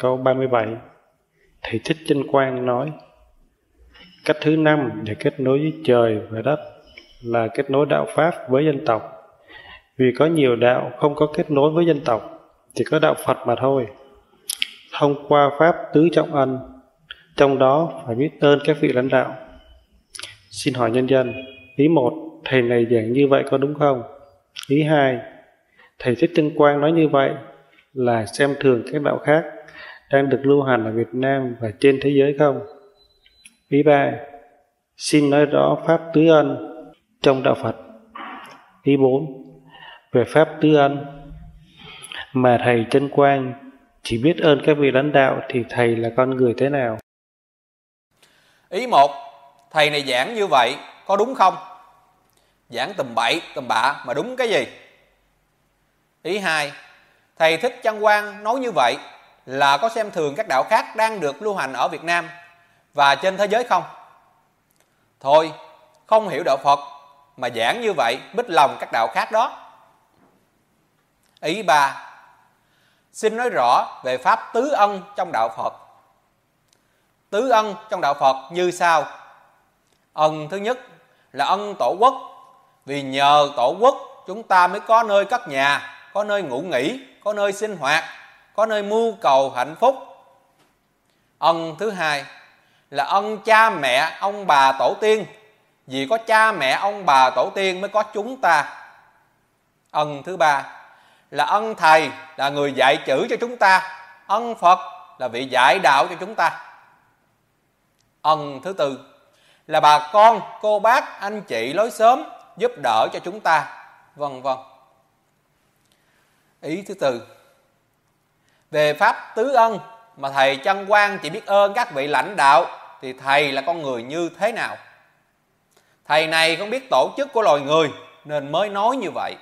Câu 37 Thầy Thích Chân Quang nói Cách thứ năm để kết nối với trời và đất là kết nối đạo Pháp với dân tộc. Vì có nhiều đạo không có kết nối với dân tộc, chỉ có đạo Phật mà thôi. Thông qua Pháp tứ trọng ân, trong đó phải biết ơn các vị lãnh đạo. Xin hỏi nhân dân, ý một, thầy này giảng như vậy có đúng không? Ý hai, thầy Thích Chân Quang nói như vậy là xem thường các đạo khác đang được lưu hành ở Việt Nam và trên thế giới không? Ý ba, xin nói rõ Pháp Tứ Ân trong Đạo Phật. Ý bốn, về Pháp Tứ Ân mà Thầy chân Quang chỉ biết ơn các vị lãnh đạo thì Thầy là con người thế nào? Ý một, Thầy này giảng như vậy có đúng không? Giảng tầm bậy, tầm bạ mà đúng cái gì? Ý hai, Thầy Thích Chân Quang nói như vậy là có xem thường các đạo khác đang được lưu hành ở Việt Nam và trên thế giới không? Thôi, không hiểu đạo Phật mà giảng như vậy bích lòng các đạo khác đó. Ý ba, xin nói rõ về pháp tứ ân trong đạo Phật. Tứ ân trong đạo Phật như sau. Ân thứ nhất là ân tổ quốc, vì nhờ tổ quốc chúng ta mới có nơi cất nhà, có nơi ngủ nghỉ, có nơi sinh hoạt, có nơi mưu cầu hạnh phúc. Ân thứ hai là ân cha mẹ ông bà tổ tiên. Vì có cha mẹ ông bà tổ tiên mới có chúng ta. Ân thứ ba là ân thầy là người dạy chữ cho chúng ta. Ân phật là vị dạy đạo cho chúng ta. Ân thứ tư là bà con, cô bác, anh chị lối sớm giúp đỡ cho chúng ta, vân vân. Ý thứ tư về pháp tứ ân, mà thầy chân quan chỉ biết ơn các vị lãnh đạo, thì thầy là con người như thế nào? Thầy này không biết tổ chức của loài người, nên mới nói như vậy.